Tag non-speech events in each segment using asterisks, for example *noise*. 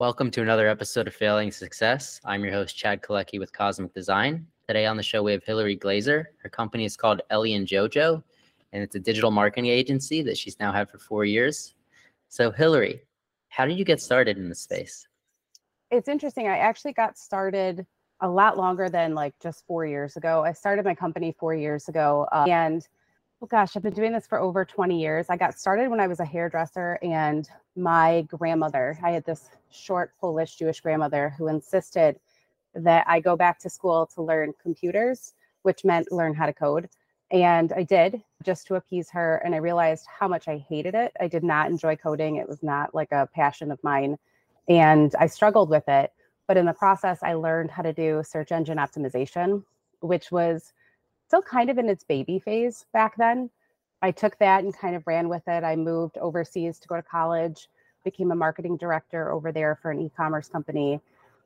Welcome to another episode of Failing Success. I'm your host, Chad Kaleky with Cosmic Design. Today on the show, we have Hillary Glaser. Her company is called Ellie and JoJo, and it's a digital marketing agency that she's now had for four years. So, Hillary, how did you get started in this space? It's interesting. I actually got started a lot longer than like just four years ago. I started my company four years ago, uh, and oh gosh, I've been doing this for over 20 years. I got started when I was a hairdresser, and my grandmother, I had this short Polish Jewish grandmother who insisted that I go back to school to learn computers, which meant learn how to code. And I did just to appease her. And I realized how much I hated it. I did not enjoy coding, it was not like a passion of mine. And I struggled with it. But in the process, I learned how to do search engine optimization, which was still kind of in its baby phase back then. I took that and kind of ran with it. I moved overseas to go to college, became a marketing director over there for an e commerce company.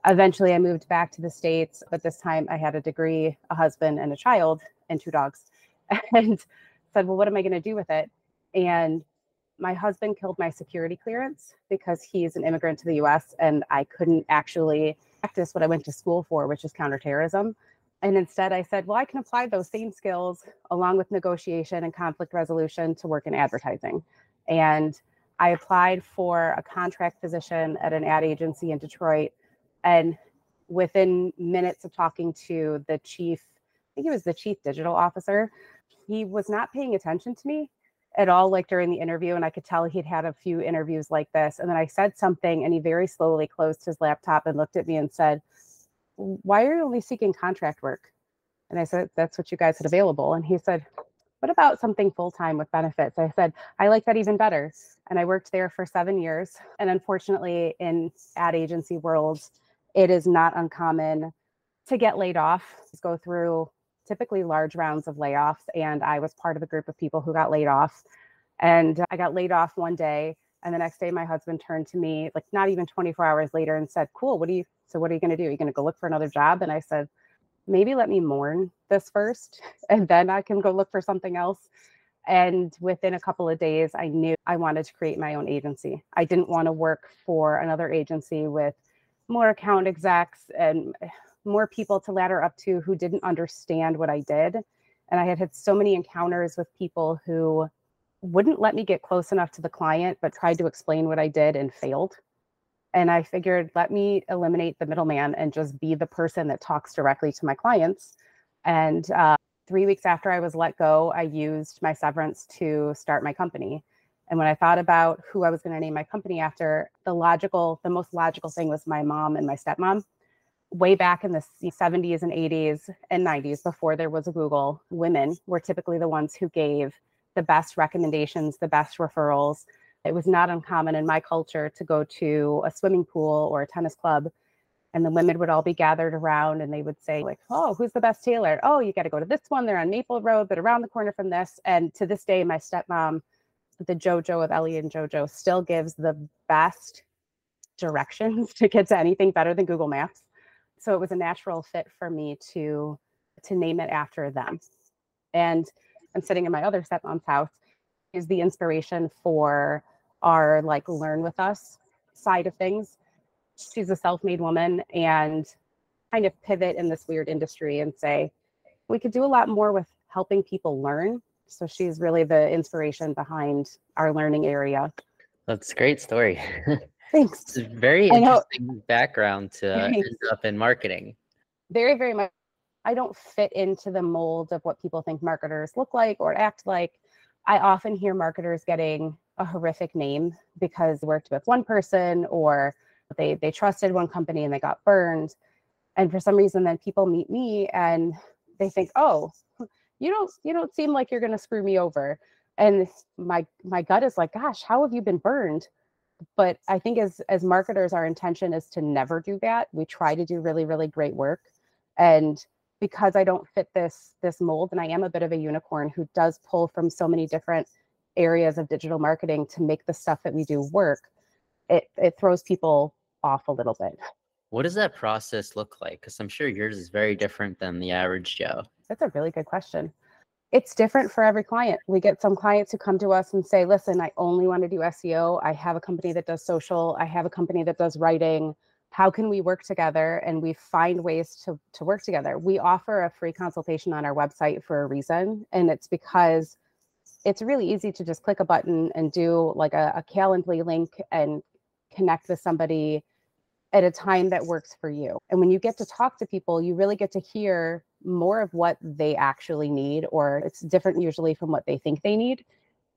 Eventually, I moved back to the States, but this time I had a degree, a husband, and a child, and two dogs. *laughs* And said, Well, what am I going to do with it? And my husband killed my security clearance because he's an immigrant to the US and I couldn't actually practice what I went to school for, which is counterterrorism. And instead, I said, well, I can apply those same skills along with negotiation and conflict resolution to work in advertising. And I applied for a contract position at an ad agency in Detroit. And within minutes of talking to the chief, I think he was the chief digital officer, he was not paying attention to me at all like during the interview and i could tell he'd had a few interviews like this and then i said something and he very slowly closed his laptop and looked at me and said why are you only seeking contract work? And I said, that's what you guys had available. And he said, what about something full time with benefits? I said, I like that even better. And I worked there for seven years. And unfortunately, in ad agency world, it is not uncommon to get laid off, go through typically large rounds of layoffs. And I was part of a group of people who got laid off. And I got laid off one day. And the next day, my husband turned to me, like not even 24 hours later, and said, Cool, what do you so what are you going to do? Are you going to go look for another job? And I said, maybe let me mourn this first *laughs* and then I can go look for something else. And within a couple of days, I knew I wanted to create my own agency. I didn't want to work for another agency with more account execs and more people to ladder up to who didn't understand what I did. And I had had so many encounters with people who wouldn't let me get close enough to the client, but tried to explain what I did and failed. And I figured, let me eliminate the middleman and just be the person that talks directly to my clients. And uh, three weeks after I was let go, I used my severance to start my company. And when I thought about who I was going to name my company after, the logical, the most logical thing was my mom and my stepmom. Way back in the 70s and 80s and 90s, before there was a Google, women were typically the ones who gave the best recommendations, the best referrals, it was not uncommon in my culture to go to a swimming pool or a tennis club and the women would all be gathered around and they would say like oh who's the best tailor? Oh you got to go to this one they're on maple road but around the corner from this. And to this day my stepmom the jojo of ellie and jojo still gives the best directions to get to anything better than google maps. So it was a natural fit for me to to name it after them. And i'm sitting in my other stepmom's house is the inspiration for our like learn with us side of things. She's a self-made woman and kind of pivot in this weird industry and say, we could do a lot more with helping people learn. So she's really the inspiration behind our learning area. That's a great story. *laughs* Thanks. It's a very interesting background to *laughs* end up in marketing. Very, very much. I don't fit into the mold of what people think marketers look like or act like. I often hear marketers getting a horrific name because they worked with one person or they they trusted one company and they got burned. And for some reason then people meet me and they think oh you don't you don't seem like you're going to screw me over. And my my gut is like gosh how have you been burned? But i think as as marketers our intention is to never do that. We try to do really really great work. And because i don't fit this this mold and i am a bit of a unicorn who does pull from so many different areas of digital marketing to make the stuff that we do work, it, it throws people off a little bit. What does that process look like? Because I'm sure yours is very different than the average Joe. That's a really good question. it's different for every client. We get some clients who come to us and say, listen, I only want to do SEO. I have a company that does social, I have a company that does writing. How can we work together? And we find ways to, to work together. We offer a free consultation on our website for a reason. And it's because it's really easy to just click a button and do like a, a Calendly link and connect with somebody at a time that works for you. And when you get to talk to people, you really get to hear more of what they actually need, or it's different usually from what they think they need.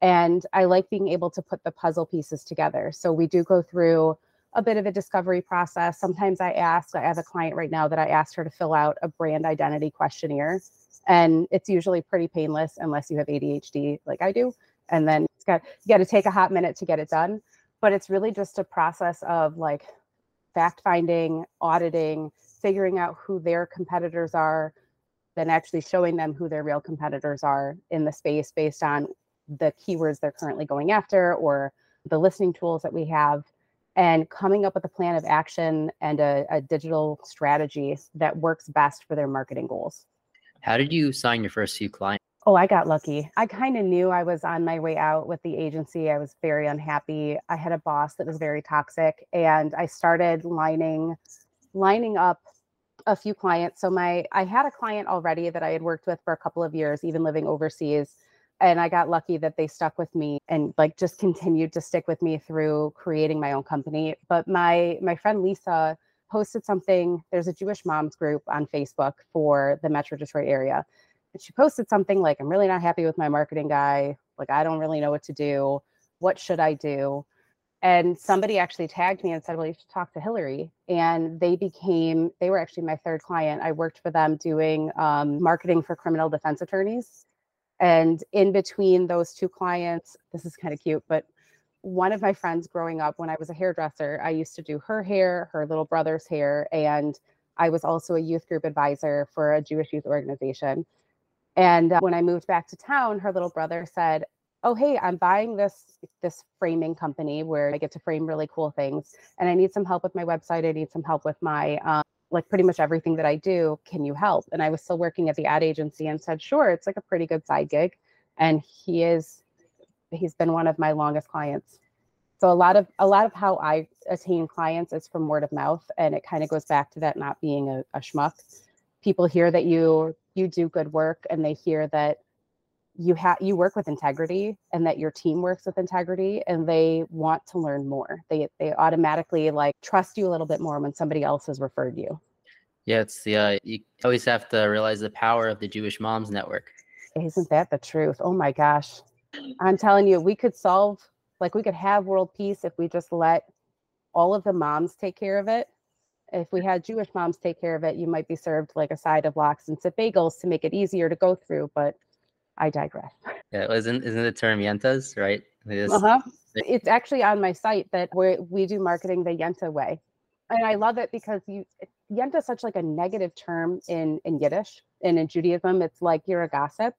And I like being able to put the puzzle pieces together. So we do go through a bit of a discovery process. Sometimes I ask, I have a client right now that I asked her to fill out a brand identity questionnaire. And it's usually pretty painless unless you have ADHD like I do. And then it's got you got to take a hot minute to get it done. But it's really just a process of like fact finding, auditing, figuring out who their competitors are, then actually showing them who their real competitors are in the space based on the keywords they're currently going after or the listening tools that we have and coming up with a plan of action and a, a, digital strategy that works best for their marketing goals. How did you sign your first few clients? Oh, I got lucky. I kind of knew I was on my way out with the agency. I was very unhappy. I had a boss that was very toxic and I started lining lining up a few clients. So my I had a client already that I had worked with for a couple of years, even living overseas. And I got lucky that they stuck with me and like just continued to stick with me through creating my own company. But my my friend Lisa posted something. There's a Jewish moms group on Facebook for the Metro Detroit area. And she posted something like, I'm really not happy with my marketing guy. Like, I don't really know what to do. What should I do? and somebody actually tagged me and said well you should talk to hillary and they became they were actually my third client i worked for them doing um, marketing for criminal defense attorneys and in between those two clients this is kind of cute but one of my friends growing up when i was a hairdresser i used to do her hair her little brother's hair and i was also a youth group advisor for a jewish youth organization. And uh, when i moved back to town her little brother said oh hey i'm buying this this framing company where i get to frame really cool things and i need some help with my website i need some help with my um, like pretty much everything that i do can you help? And i was still working at the ad agency and said sure it's like a pretty good side gig. And he is he's been one of my longest clients. So a lot of a lot of how i attain clients is from word of mouth and it kind of goes back to that not being a, a schmuck. People hear that you you do good work and they hear that you have you work with integrity and that your team works with integrity and they want to learn more. They they automatically like trust you a little bit more when somebody else has referred you. Yeah it's the uh, you always have to realize the power of the jewish moms network. Isn't that the truth? Oh my gosh. I'm telling you we could solve like we could have world peace if we just let all of the moms take care of it. If we had jewish moms take care of it you might be served like a side of lox and bagels to make it easier to go through but I digress. *laughs* Yeah, isn't isn't the term yentas right? It uh-huh. It's actually on my site that we we do marketing the yenta way, and I love it because you yenta is such like a negative term in in Yiddish and in Judaism. It's like you're a gossip,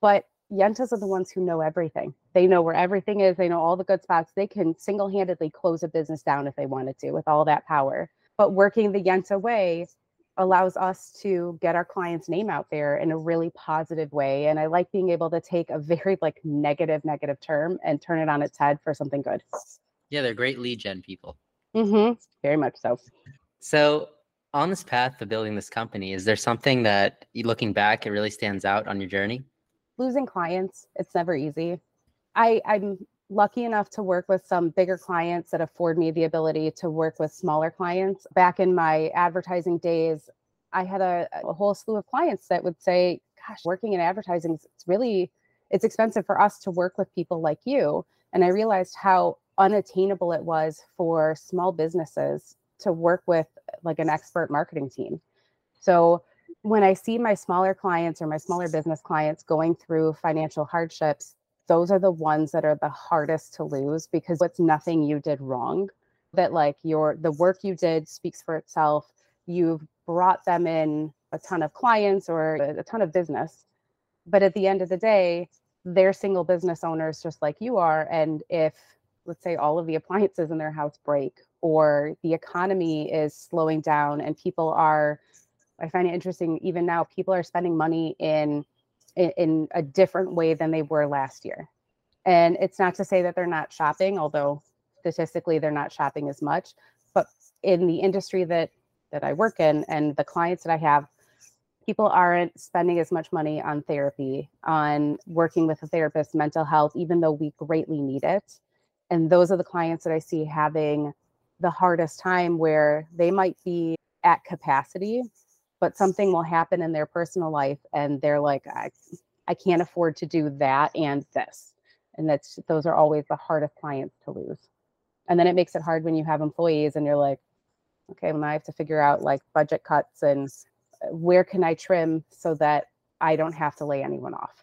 but yentas are the ones who know everything. They know where everything is. They know all the good spots. They can single handedly close a business down if they wanted to with all that power. But working the yenta way allows us to get our client's name out there in a really positive way and i like being able to take a very like negative negative term and turn it on its head for something good. Yeah they're great lead gen people. Mm-hmm. Very much so. So on this path of building this company is there something that looking back it really stands out on your journey? Losing clients it's never easy. I i'm lucky enough to work with some bigger clients that afford me the ability to work with smaller clients. Back in my advertising days, I had a, a whole slew of clients that would say, gosh, working in advertising, it's really, it's expensive for us to work with people like you. And I realized how unattainable it was for small businesses to work with like an expert marketing team. So when I see my smaller clients or my smaller business clients going through financial hardships, those are the ones that are the hardest to lose because it's nothing you did wrong that like your the work you did speaks for itself. You've brought them in a ton of clients or a ton of business but at the end of the day they're single business owners just like you are and if let's say all of the appliances in their house break or the economy is slowing down and people are i find it interesting even now people are spending money in in, in a different way than they were last year. And it's not to say that they're not shopping, although statistically they're not shopping as much, but in the industry that that I work in and the clients that I have, people aren't spending as much money on therapy, on working with a therapist, mental health, even though we greatly need it. And those are the clients that I see having the hardest time where they might be at capacity, but something will happen in their personal life and they're like, I, I can't afford to do that and this. And that's those are always the hardest clients to lose. And then it makes it hard when you have employees and you're like, okay, well, now I have to figure out like budget cuts and uh, where can I trim so that I don't have to lay anyone off.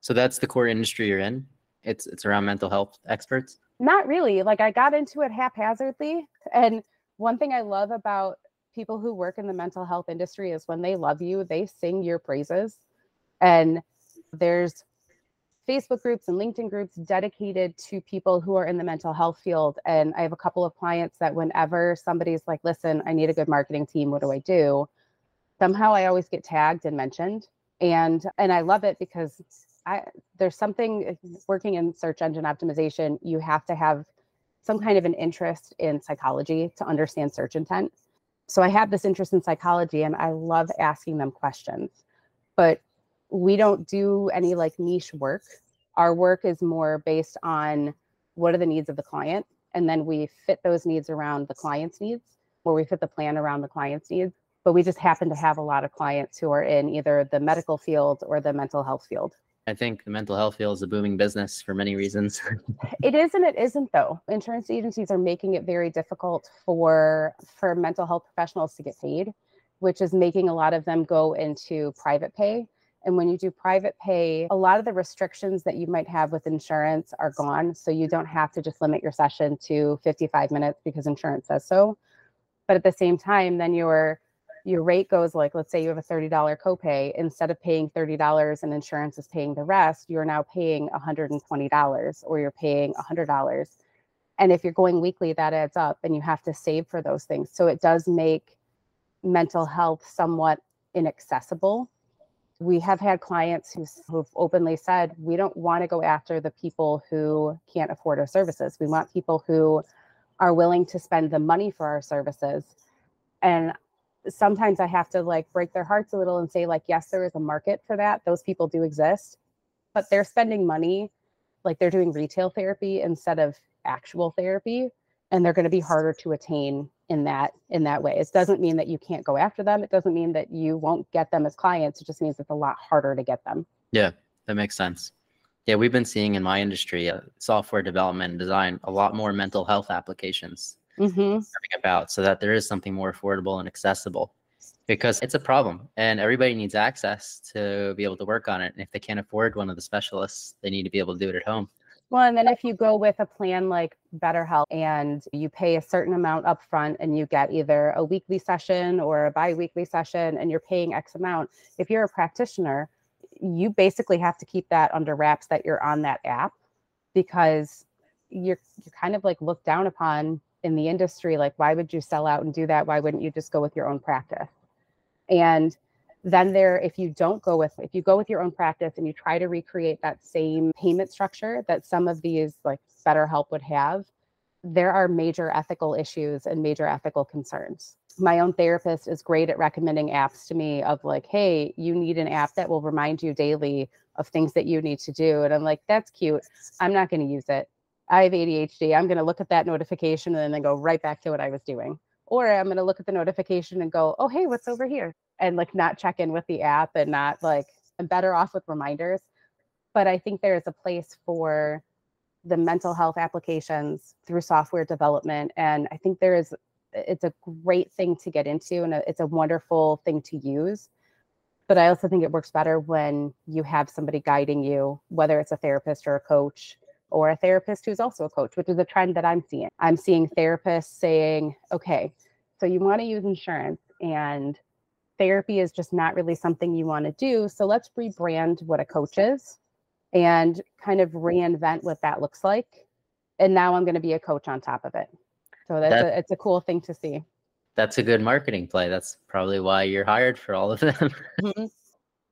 So that's the core industry you're in. It's it's around mental health experts. Not really. Like I got into it haphazardly, and one thing I love about people who work in the mental health industry is when they love you, they sing your praises. And there's Facebook groups and LinkedIn groups dedicated to people who are in the mental health field. And I have a couple of clients that whenever somebody's like, listen, I need a good marketing team, what do I do? Somehow I always get tagged and mentioned. And and I love it because I there's something working in search engine optimization, you have to have some kind of an interest in psychology to understand search intent. So I have this interest in psychology and I love asking them questions. But we don't do any like niche work. Our work is more based on what are the needs of the client, and then we fit those needs around the client's needs, or we fit the plan around the client's needs. But we just happen to have a lot of clients who are in either the medical field or the mental health field. I think the mental health field is a booming business for many reasons. *laughs* it is and it isn't though. Insurance agencies are making it very difficult for for mental health professionals to get paid, which is making a lot of them go into private pay and when you do private pay, a lot of the restrictions that you might have with insurance are gone. So you don't have to just limit your session to 55 minutes because insurance says so. But at the same time, then your your rate goes like let's say you have a $30 copay instead of paying $30 and insurance is paying the rest you're now paying $120 or you're paying $100 and if you're going weekly that adds up and you have to save for those things. So it does make mental health somewhat inaccessible. We have had clients who, who've openly said we don't want to go after the people who can't afford our services. We want people who are willing to spend the money for our services. And sometimes i have to like break their hearts a little and say like yes there is a market for that those people do exist but they're spending money like they're doing retail therapy instead of actual therapy and they're going to be harder to attain in that in that way. It doesn't mean that you can't go after them. It doesn't mean that you won't get them as clients. It just means it's a lot harder to get them. Yeah, that makes sense. Yeah, we've been seeing in my industry, uh, software development and design, a lot more mental health applications mm-hmm. about, so that there is something more affordable and accessible. Because it's a problem, and everybody needs access to be able to work on it. And if they can't afford one of the specialists, they need to be able to do it at home. Well, and then if you go with a plan like BetterHelp and you pay a certain amount upfront and you get either a weekly session or a bi-weekly session and you're paying X amount, if you're a practitioner, you basically have to keep that under wraps that you're on that app because you're you're kind of like looked down upon in the industry. Like, why would you sell out and do that? Why wouldn't you just go with your own practice? And then there if you don't go with if you go with your own practice and you try to recreate that same payment structure that some of these like BetterHelp would have there are major ethical issues and major ethical concerns my own therapist is great at recommending apps to me of like hey you need an app that will remind you daily of things that you need to do and i'm like that's cute i'm not going to use it i have adhd i'm going to look at that notification and then go right back to what i was doing or i'm going to look at the notification and go oh hey what's over here and like not check in with the app and not like I'm better off with reminders. But I think there is a place for the mental health applications through software development. And I think there is it's a great thing to get into and it's a wonderful thing to use. But I also think it works better when you have somebody guiding you, whether it's a therapist or a coach or a therapist who's also a coach, which is a trend that I'm seeing. I'm seeing therapists saying, okay, so you want to use insurance and therapy is just not really something you want to do. So let's rebrand what a coach is and kind of reinvent what that looks like. And now I'm going to be a coach on top of it. So that's that, a, it's a cool thing to see. That's a good marketing play. That's probably why you're hired for all of them. mm-hmm.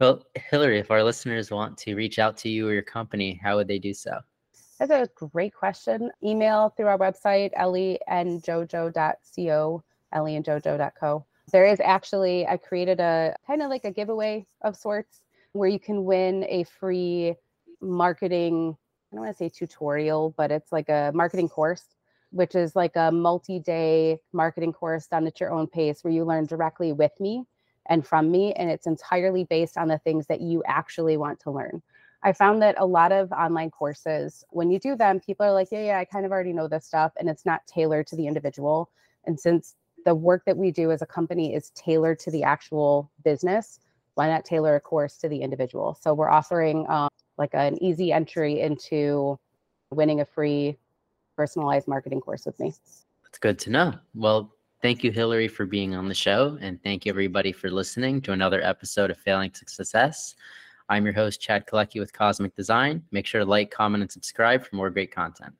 Well, Hillary, if our listeners want to reach out to you or your company, how would they do so? That's a great question. Email through our website, ellie and jojo.co, ellie ellieandjojo.co, ellieandjojo.co. There is actually, I created a kind of like a giveaway of sorts where you can win a free marketing, I don't want to say tutorial, but it's like a marketing course, which is like a multi day marketing course done at your own pace where you learn directly with me and from me. And it's entirely based on the things that you actually want to learn. I found that a lot of online courses, when you do them, people are like, yeah, yeah, I kind of already know this stuff. And it's not tailored to the individual. And since the work that we do as a company is tailored to the actual business, why not tailor a course to the individual? So we're offering um, like an easy entry into winning a free personalized marketing course with me. That's good to know. Well, thank you, Hillary, for being on the show. And thank you, everybody, for listening to another episode of Failing to Success. I'm your host, Chad Kaleky with Cosmic Design. Make sure to like, comment, and subscribe for more great content.